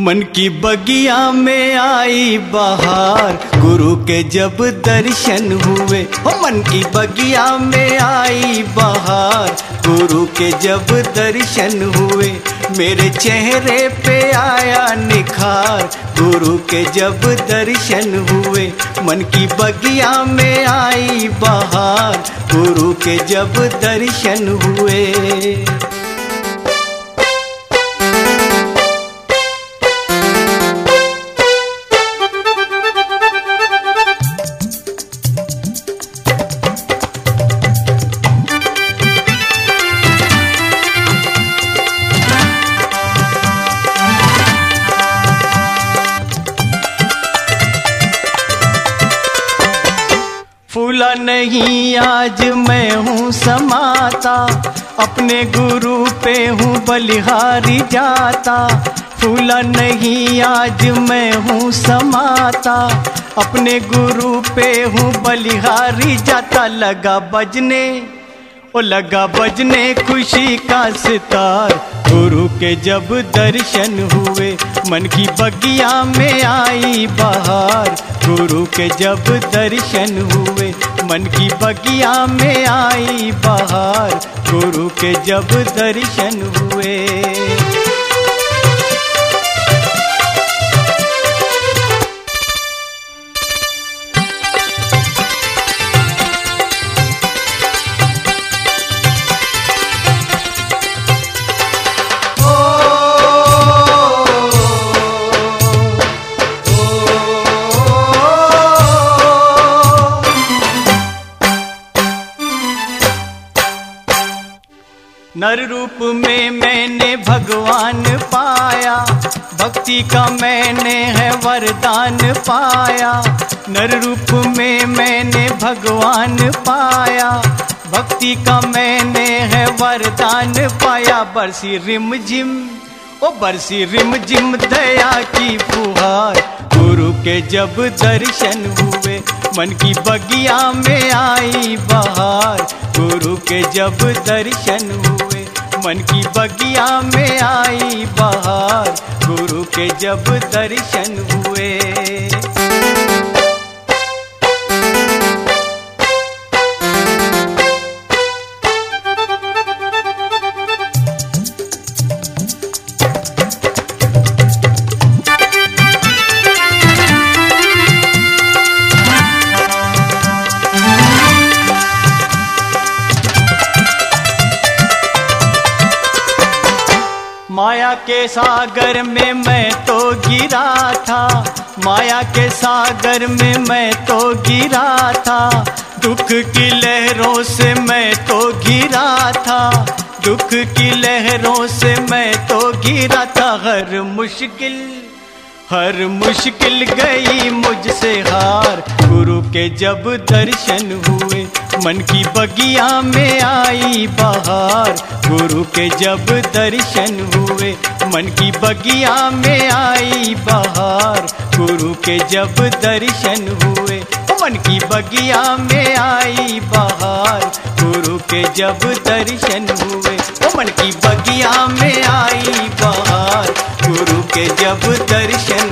मन की बगिया में आई बहार। गुरु के जब दर्शन हुए, हो मन की बगिया में आई बहार। गुरु के जब दर्शन हुए, मेरे चेहरे पे आया निखार। गुरु के जब दर्शन हुए, मन की बगिया में आई बहार। गुरु के जब दर्शन हुए। फूला नहीं, आज मैं हूँ समाता। अपने गुरु पे हूँ बलिहारी जाता। फूला नहीं, आज मैं हूँ समाता। अपने गुरु पे हूँ बलिहारी जाता। लगा बजने, ओ लगा बजने खुशी का सितार। गुरु के जब दर्शन हुए, मन की बगिया में आई बहार। गुरु के जब दर्शन हुए, मन की बगिया में आई बाहर। गुरु के जब दर्शन हुए। नर रूप में मैंने भगवान पाया। भक्ति का मैंने है वरदान पाया। नर रूप में मैंने भगवान पाया। भक्ति का मैंने है वरदान पाया। बरसी रिम जिम ओ बरसी रिम जिम दया की फुहार। गुरु के जब दर्शन हुए मन की बगिया में आई बहार। गुरु के जब दर्शन हुए, मन की बगिया में आई बहार। गुरु के जब दर्शन हुए। माया के सागर में मैं तो गिरा था। माया के सागर में मैं तो गिरा था। दुख की लहरों से मैं तो गिरा था। दुख की लहरों से मैं तो गिरा था। हर मुश्किल हर मुश्किल गई मुझसे हार। गुरु के जब दर्शन हुए, मन की बगिया में आई बहार। गुरु के जब दर्शन हुए, मन की बगिया में आई बहार। गुरु के जब दर्शन हुए, मन की बगिया में आई बहार। गुरु के जब दर्शन हुए मन की बगिया में आई बहार गुरु के जब दर्शन